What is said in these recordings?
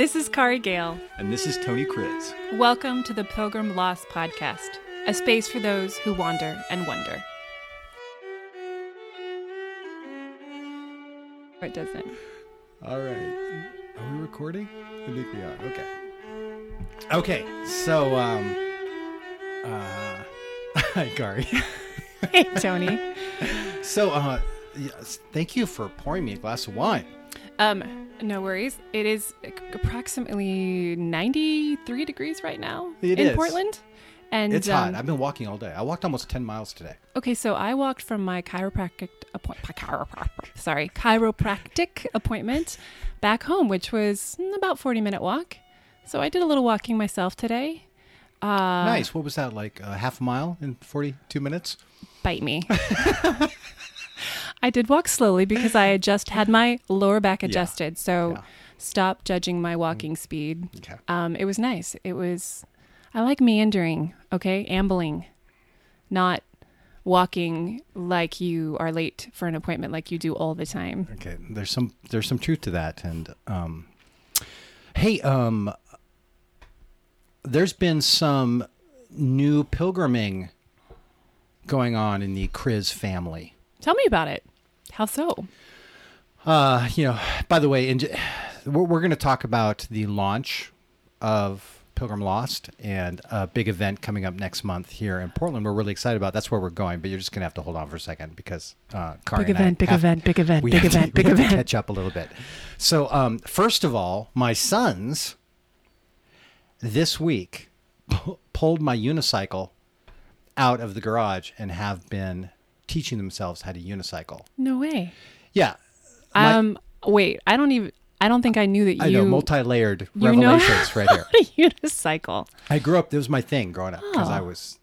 This is Kari Gale. And this is Tony Kriz. Welcome to the Pilgrim Lost Podcast, a space for those who wander and wonder. It doesn't. All right. Are we recording? I think we are. Okay. Okay. So, um, uh, hi, Kari. Hey, Tony. So, uh, yes, thank you for pouring me a glass of wine. Um, no worries. It is approximately 93 degrees right now It in is. Portland. And It's um, hot. I've been walking all day. I walked almost 10 miles today. Okay, so I walked from my chiropractic appointment, chiropractic, sorry, chiropractic appointment back home, which was about 40 minute walk. So I did a little walking myself today. Uh, nice. What was that, like a half a mile in 42 minutes? Bite me. I did walk slowly because I had just had my lower back adjusted. So Yeah. stop judging my walking speed. Okay. Um, it was nice. It was, I like meandering, okay? Ambling, not walking like you are late for an appointment like you do all the time. Okay. There's some, there's some truth to that. And, um, hey, um, there's been some new pilgriming going on in the Kriz family. Tell me about it. How so? Uh, you know, by the way, and we're, we're going to talk about the launch of Pilgrim Lost and a big event coming up next month here in Portland. We're really excited about. That's where we're going, but you're just going to have to hold on for a second because uh, Kari Big event, big have- event, big event, big to- event, we big to event. catch up a little bit. So, um, first of all, my sons this week pu- pulled my unicycle out of the garage and have been teaching themselves how to unicycle. No way. Yeah. My- Um, wait, I don't even, I don't think I knew that you I know, multi-layered you know revelations right here. a unicycle. I grew up. That was my thing growing up because I Oh. was,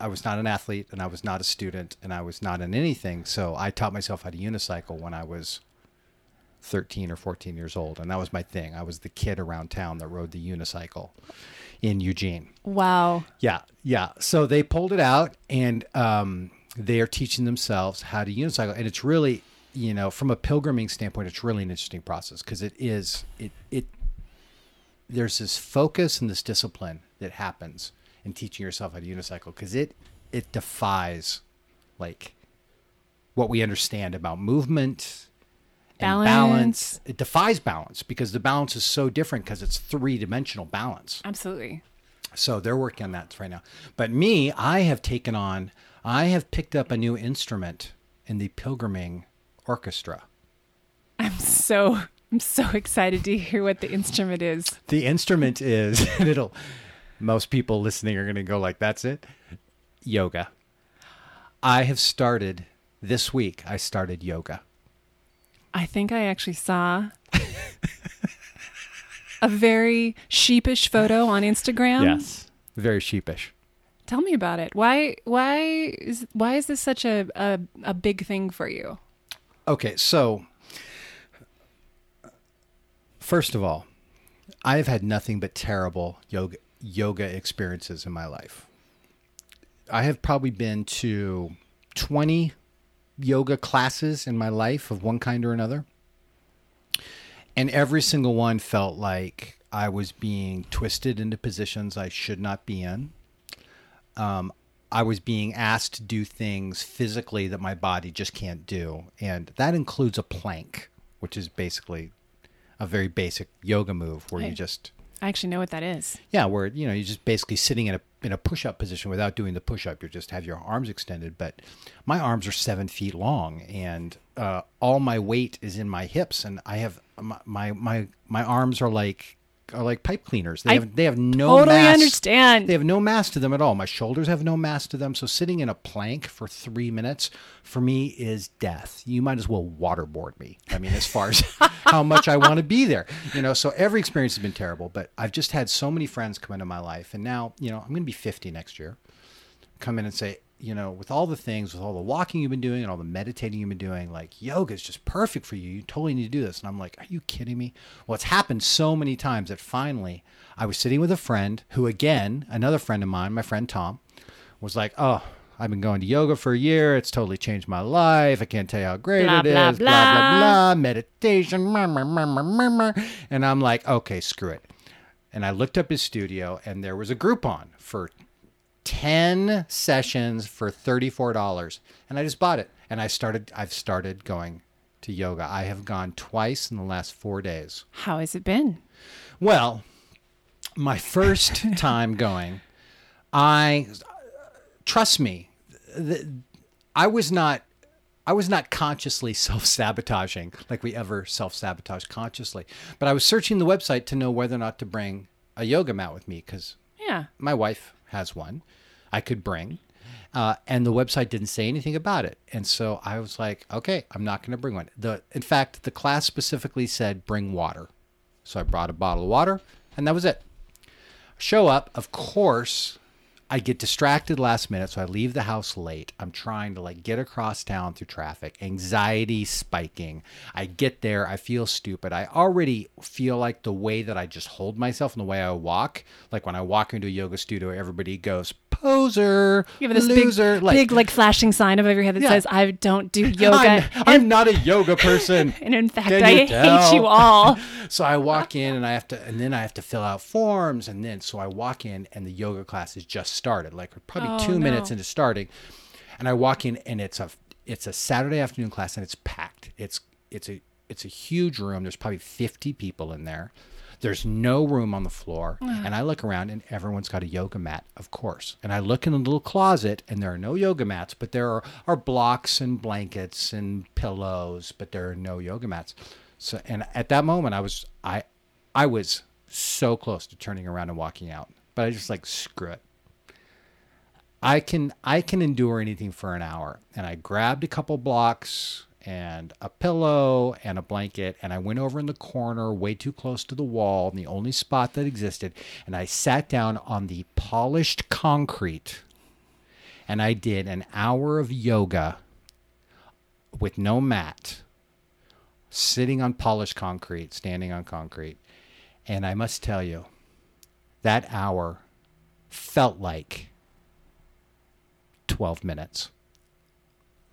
I was not an athlete and I was not a student and I was not in anything. So I taught myself how to unicycle when I was thirteen or fourteen years old, and that was my thing. I was the kid around town that rode the unicycle in Eugene. Wow. Yeah, yeah. So they pulled it out, and um, they are teaching themselves how to unicycle, and it's really, you know, from a pilgriming standpoint, it's really an interesting process because it is it it. There's this focus and this discipline that happens in teaching yourself how to unicycle because it it defies like what we understand about movement and Balance. balance. It defies balance because the balance is so different because it's three dimensional balance. Absolutely. So they're working on that right now. But me, I have taken on, I have picked up a new instrument in the pilgriming orchestra. I'm so, I'm so excited to hear what the instrument is. The instrument is, and it'll, most people listening are going to go like, that's it. Yoga. I have started this week, I started yoga. I think I actually saw a very sheepish photo on Instagram. Yes. Very sheepish. Tell me about it. Why why is why is this such a a, a big thing for you? Okay, so first of all, I've had nothing but terrible yoga yoga experiences in my life. I have probably been to 20 yoga classes in my life of one kind or another. And every single one felt like I was being twisted into positions I should not be in. Um, I was being asked to do things physically that my body just can't do. And that includes a plank, which is basically a very basic yoga move where Hey. you just I actually know what that is. yeah, where you know you're just basically sitting in a in a push up position without doing the push up. You just have your arms extended, but my arms are seven feet long, and uh, all my weight is in my hips, and I have my my my, my arms are like are like pipe cleaners. They I have they have no totally mass. understand. They have no mass to them at all. My shoulders have no mass to them. So sitting in a plank for three minutes for me is death. You might as well waterboard me. I mean, as far as how much I want to be there, you know. So every experience has been terrible. But I've just had so many friends come into my life, and now you know I'm going to be 50 next year. Come in and say, you know, with all the things, with all the walking you've been doing and all the meditating you've been doing, like yoga is just perfect for you. You totally need to do this. And I'm like, are you kidding me? Well, it's happened so many times that finally I was sitting with a friend who, again, another friend of mine, my friend Tom, was like, oh, I've been going to yoga for a year. It's totally changed my life. I can't tell you how great Blah, it is. blah, Blah blah blah. blah. Meditation. meh, meh, meh. And I'm like, okay, screw it. And I looked up his studio, and there was a Groupon for 10 sessions for $34 and i just bought it. And i started i've started going to yoga. I have gone twice in the last four days. How has it been? well my first time going i trust me th- i was not i was not consciously self-sabotaging like we ever self-sabotage consciously. But i was searching the website to know whether or not to bring a yoga mat with me because Yeah. my wife has one I could bring. Uh, and the website didn't say anything about it. And so I was like, okay, I'm not going to bring one. The in fact, the class specifically said bring water. So I brought a bottle of water and that was it. Show up, of course, I get distracted last minute, so I leave the house late. I'm trying to like get across town through traffic, anxiety spiking. I get there, I feel stupid. I already feel like the way that I just hold myself and the way I walk, like when I walk into a yoga studio, everybody goes poser, You have this loser, big, like big like flashing sign above your head that Yeah. says, "I don't do yoga." I'm, I'm not a yoga person. and in fact, Can I you hate you all. So I walk in and I have to, and then I have to fill out forms. And then, so I walk in and the yoga class has just started, like probably Oh, two minutes into starting. And I walk in and it's a, it's a Saturday afternoon class and it's packed. It's, it's a, it's a huge room. There's probably 50 people in there. There's no room on the floor. And I look around and everyone's got a yoga mat, of course. And I look in a little closet and there are no yoga mats, but there are, are blocks and blankets and pillows, but there are no yoga mats. So and at that moment I was I I was so close to turning around and walking out. But I just like screw it. I can I can endure anything for an hour. And I grabbed a couple blocks and a pillow and a blanket and I went over in the corner way too close to the wall, the only spot that existed, and I sat down on the polished concrete and I did an hour of yoga with no mat, sitting on polished concrete, standing on concrete. And I must tell you, that hour felt like 12 minutes.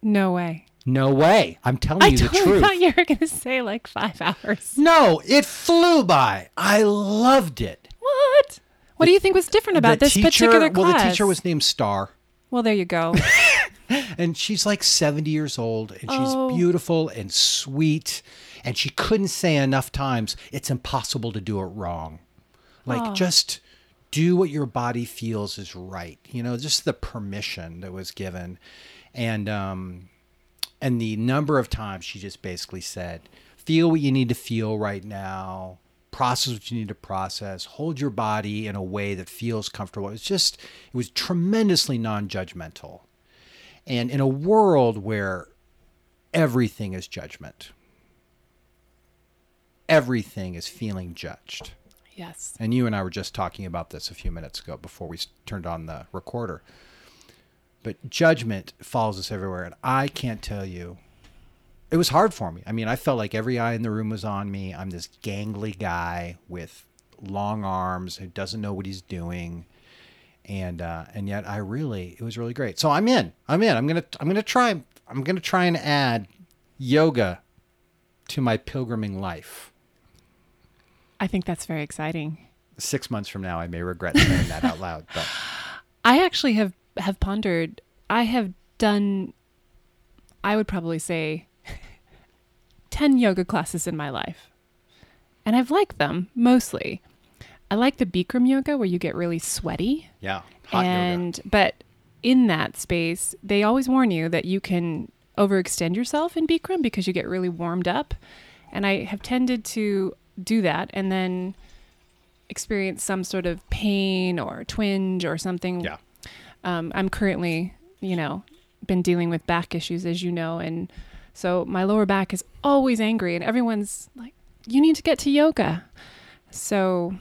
No way. No way. I'm telling I you the truth. I thought you were going to say like five hours. no, it flew by. I loved it. What? What do you think was different about this teacher, particular class? Well, the teacher was named Star. Well, there you go. and she's like 70 years old and she's Oh. beautiful and sweet and she couldn't say enough times it's impossible to do it wrong like Oh. just do what your body feels is right you know just the permission that was given and um and the number of times she just basically said feel what you need to feel right now process what you need to process hold your body in a way that feels comfortable it's just it was tremendously non-judgmental and in a world where everything is judgment, everything is feeling judged. yes. And you and I were just talking about this a few minutes ago before we turned on the recorder. But judgment follows us everywhere. And I can't tell you, it was hard for me. I mean, I felt like every eye in the room was on me. I'm this gangly guy with long arms who doesn't know what he's doing. And uh, and yet I really it was really great. So I'm in. I'm in. I'm gonna I'm gonna try I'm gonna try and add yoga to my pilgriming life. I think that's very exciting. Six months from now, I may regret saying that out loud. But I actually have have pondered. I have done. I would probably say ten yoga classes in my life, and I've liked them mostly. I like the Bikram yoga where you get really sweaty, yeah, hot yoga. and but in that space, they always warn you that you can overextend yourself in Bikram because you get really warmed up, and I have tended to do that and then experience some sort of pain or twinge or something Yeah, um, I'm currently, you know, been dealing with back issues, as you know, and so my lower back is always angry, and everyone's like, "You need to get to yoga." So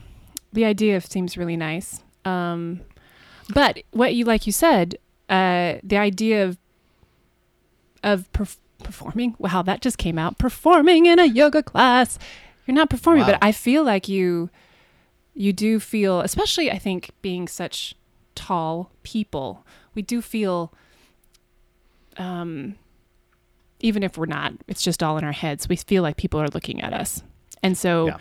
the idea seems really nice. Um, but what you like you said, uh, the idea of of perf- performing. Wow, that just came out. Performing in a yoga class. You're not performing, Wow. but I feel like you you do feel, especially I think being such tall people, we do feel um, even if we're not, it's just all in our heads. We feel like people are looking at us. And so Yeah.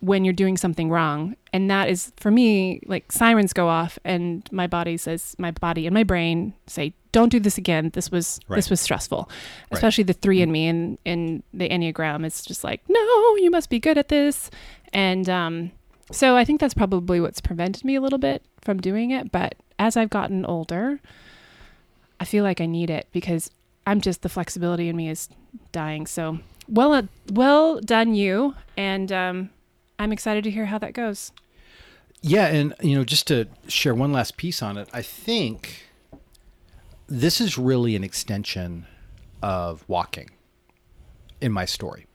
when you're doing something wrong, and that is for me, like sirens go off and my body says, my body and my brain say, don't do this again. This was, Right. this was stressful. Right. Especially the three in me and in the Enneagram. It's just like, no, you must be good at this. And, um, so I think that's probably what's prevented me a little bit from doing it. But as I've gotten older, I feel like I need it because I'm just the flexibility in me is dying. So well, uh, well done you, and um, I'm excited to hear how that goes. Yeah, and you know, just to share one last piece on it, I think this is really an extension of walking in my story.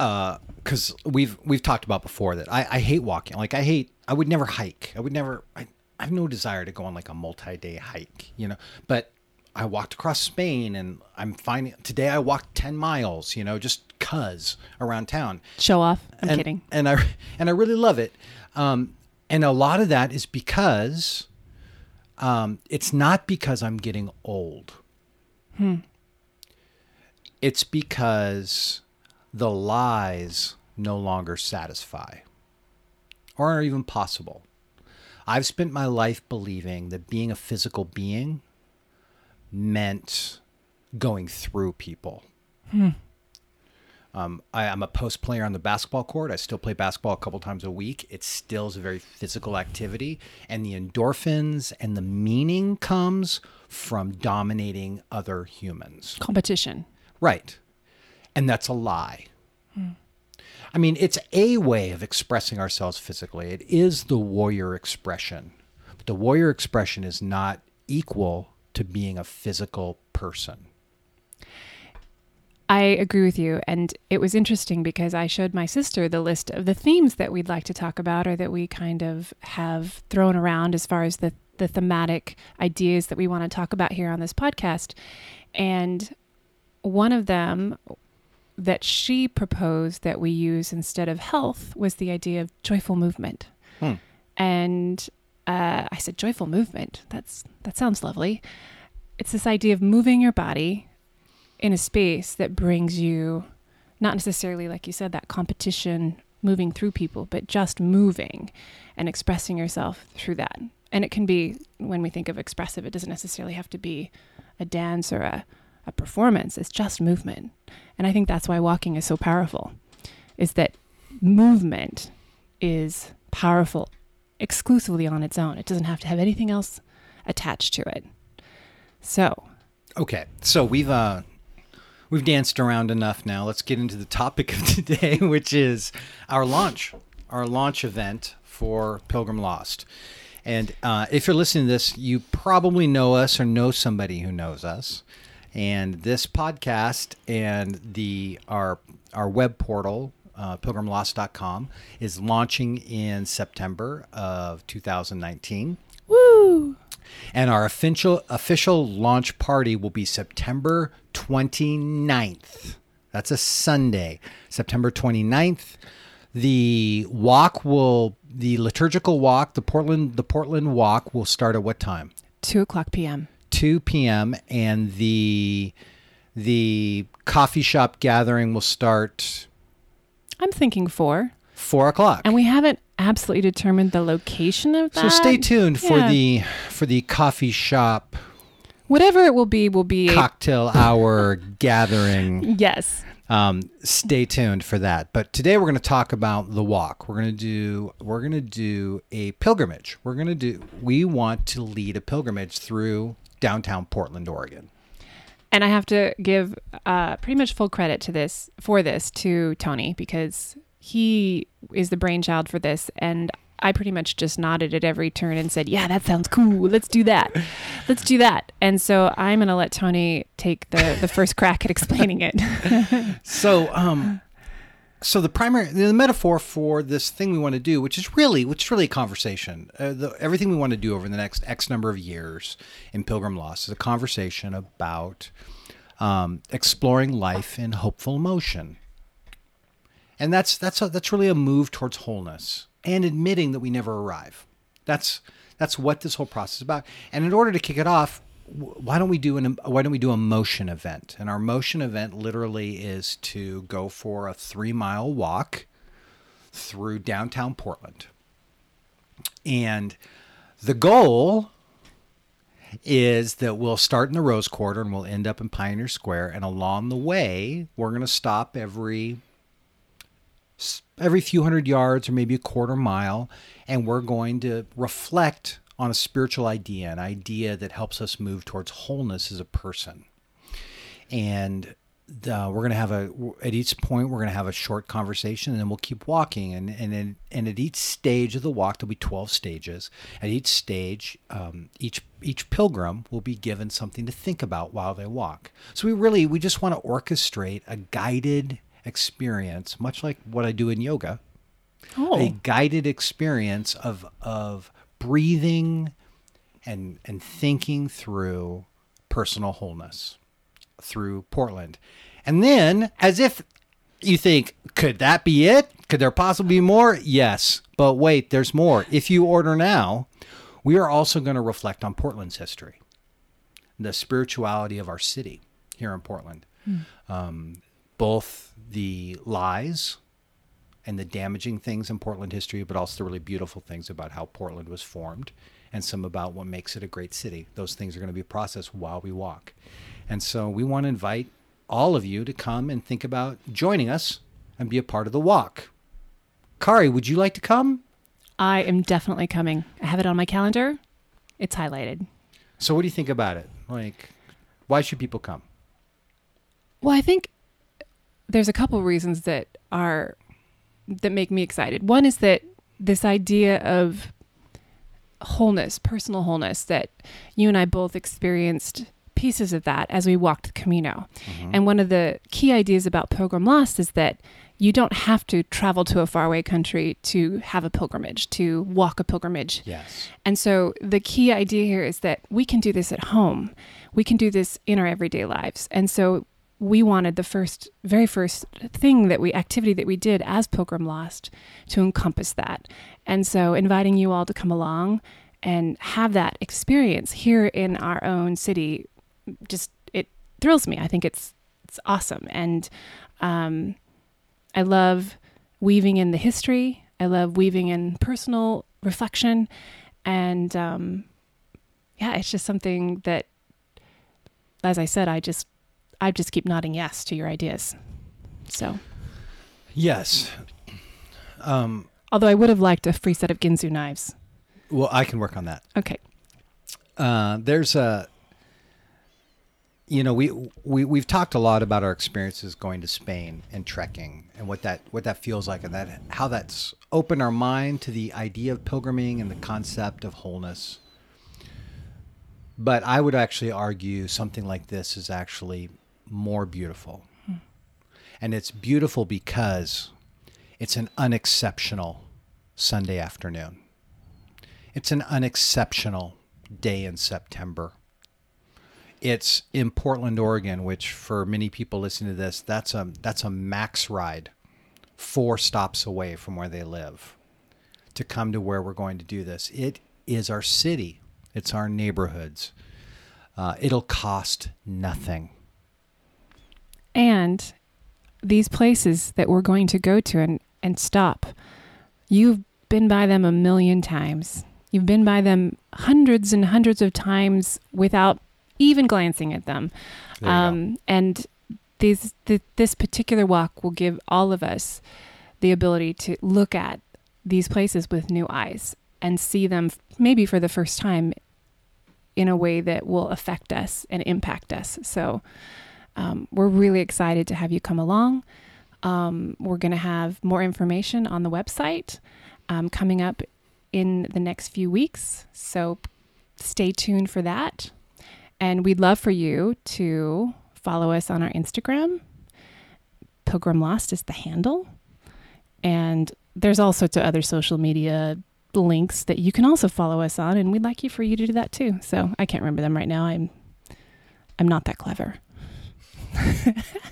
Because we've we've talked about before that I, I hate walking. Like I hate. I would never hike. I would never. I, I have no desire to go on like a multi-day hike. You know, but I walked across Spain, and I'm finding today I walked ten miles. You know, just cuz around town Show off. I'm and, kidding. And I and I really love it. Um, and a lot of that is because um, it's not because I'm getting old. Hmm. It's because the lies no longer satisfy or are even possible. I've spent my life believing that being a physical being meant going through people. Um, I, I'm a post player on the basketball court. I still play basketball a couple times a week. It still is a very physical activity, and the endorphins and the meaning comes from dominating other humans. Competition. Right. And that's a lie. I mean, it's a way of expressing ourselves physically. It is the warrior expression. But the warrior expression is not equal to being a physical person. I agree with you. And it was interesting because I showed my sister the list of the themes that we'd like to talk about or that we kind of have thrown around as far as the, the thematic ideas that we want to talk about here on this podcast. And one of them that she proposed that we use instead of health was the idea of joyful movement. Hmm. And uh, I said, joyful movement. That's that sounds lovely. It's this idea of moving your body in a space that brings you not necessarily like you said that competition moving through people but just moving and expressing yourself through that and it can be when we think of expressive it doesn't necessarily have to be a dance or a, a performance it's just movement and i think that's why walking is so powerful is that movement is powerful exclusively on its own it doesn't have to have anything else attached to it so Okay, so we've uh, we've danced around enough now. Let's get into the topic of today, which is our launch, our launch event for Pilgrim Lost. And uh, if you're listening to this, you probably know us or know somebody who knows us. And this podcast and the our our web portal, uh, pilgrimlost.com, is launching in September of 2019. woo And our official official launch party will be September 29th. That's a Sunday, September 29th. The walk will the liturgical walk, the Portland the Portland walk will start at what time? 2 o'clock p.m 2 p.m. and the the coffee shop gathering will start I'm thinking four. four o'clock. And we haven't absolutely determined the location of that. So stay tuned for Yeah. the for the coffee shop Whatever it will be, will be. a- cocktail hour gathering. yes. Um, stay tuned for that. But today we're going to talk about the walk. We're going to do we're going to do a pilgrimage. We're going to do we want to lead a pilgrimage through downtown Portland, Oregon. And I have to give uh, pretty much full credit to this for this to Tony because he is the brainchild for this, and I pretty much just nodded at every turn and said, "Yeah, that sounds cool. Let's do that. Let's do that." And so I'm gonna let Tony take the the first crack at explaining it. So, um, so the primary, the metaphor for this thing we want to do, which is really, which is really a conversation. Uh, the, everything we want to do over the next X number of years in Pilgrim Lost is a conversation about um, exploring life in hopeful emotion, and that's that's a, that's really a move towards wholeness and admitting that we never arrive. That's that's what this whole process is about. And in order to kick it off, why don't we do an why don't we do a motion event? And our motion event literally is to go for a three mile walk through downtown Portland. And the goal is that we'll start in the Rose Quarter and we'll end up in Pioneer Square. And along the way, we're going to stop every every few hundred yards or maybe a quarter mile, and we're going to reflect on a spiritual idea, an idea that helps us move towards wholeness as a person. And uh, we're going to have a at each point we're going to have a short conversation and then we'll keep walking. And and then, and at each stage of the walk there'll be 12 stages. At each stage um, each each pilgrim will be given something to think about while they walk. So we really we just want to orchestrate a guided experience much like what i do in yoga. Oh, a guided experience of of breathing and and thinking through personal wholeness through Portland. And then as if you think could that be it? Could there possibly be more? Yes. But wait, there's more. If you order now, we are also going to reflect on Portland's history, the spirituality of our city here in Portland. Um, both the lies and the damaging things in Portland history, but also the really beautiful things about how Portland was formed and some about what makes it a great city. Those things are going to be processed while we walk. And so we want to invite all of you to come and think about joining us and be a part of the walk. Kari, would you like to come? I am definitely coming. I have it on my calendar. It's highlighted. So what do you think about it? Like why should people come? Well, I think there's a couple reasons that are that make me excited. One is that this idea of wholeness, personal wholeness that you and I both experienced pieces of that as we walked the Camino. Mm-hmm. And one of the key ideas about Pilgrim Lost is that you don't have to travel to a faraway country to have a pilgrimage, to walk a pilgrimage. Yes. And so the key idea here is that we can do this at home. We can do this in our everyday lives. And so we wanted the first, very first thing that we, activity that we did as Pilgrim Lost to encompass that. And so inviting you all to come along and have that experience here in our own city just, it thrills me. I think it's, it's awesome. And, um, I love weaving in the history. I love weaving in personal reflection, and um, yeah, it's just something that, as I said, I just I just keep nodding yes to your ideas. So, Yes. Um, although I would have liked a free set of Ginsu knives. well, I can work on that. Okay, Uh, there's a, you know, we we we've talked a lot about our experiences going to Spain and trekking and what that what that feels like and that how that's opened our mind to the idea of pilgriming and the concept of wholeness. But I would actually argue something like this is actually more beautiful. And it's beautiful because it's an unexceptional Sunday afternoon. It's an unexceptional day in September. It's in Portland, Oregon, which for many people listening to this, that's a that's a max ride, four stops away from where they live, to come to where we're going to do this. It is our city. It's our neighborhoods. Uh, it'll cost nothing. And these places that we're going to go to and and stop, you've been by them a million times. You've been by them hundreds and hundreds of times without even glancing at them. Um, and these th- this particular walk will give all of us the ability to look at these places with new eyes and see them maybe for the first time in a way that will affect us and impact us. So um, we're really excited to have you come along. Um, we're going to have more information on the website um, coming up in the next few weeks. So stay tuned for that. And we'd love for you to follow us on our Instagram. Pilgrim Lost is the handle. And there's all sorts of other social media links that you can also follow us on and we'd like you for you to do that too. So I can't remember them right now. I'm I'm not that clever.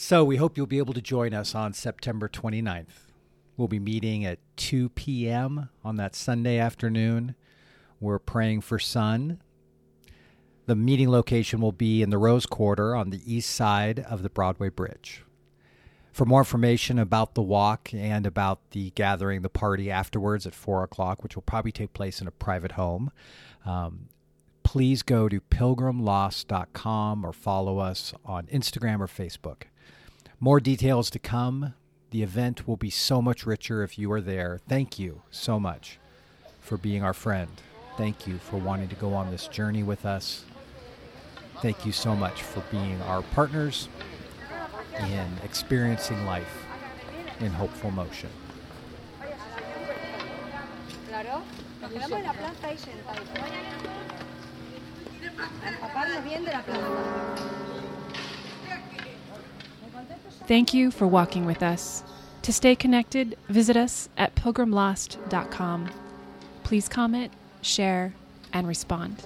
So we hope you'll be able to join us on September 29th. We'll be meeting at 2 p.m. on that Sunday afternoon. We're praying for sun. The meeting location will be in the Rose Quarter on the east side of the Broadway Bridge. For more information about the walk and about the gathering, the party afterwards at 4 o'clock, which will probably take place in a private home, um, please go to pilgrimlost.com or follow us on Instagram or Facebook. More details to come. The event will be so much richer if you are there. Thank you so much for being our friend. Thank you for wanting to go on this journey with us. Thank you so much for being our partners in experiencing life in hopeful motion. Claro, nos quedamos en la planta ahí sentados. Thank you for walking with us. To stay connected, visit us at pilgrimlost.com. Please comment, share, and respond.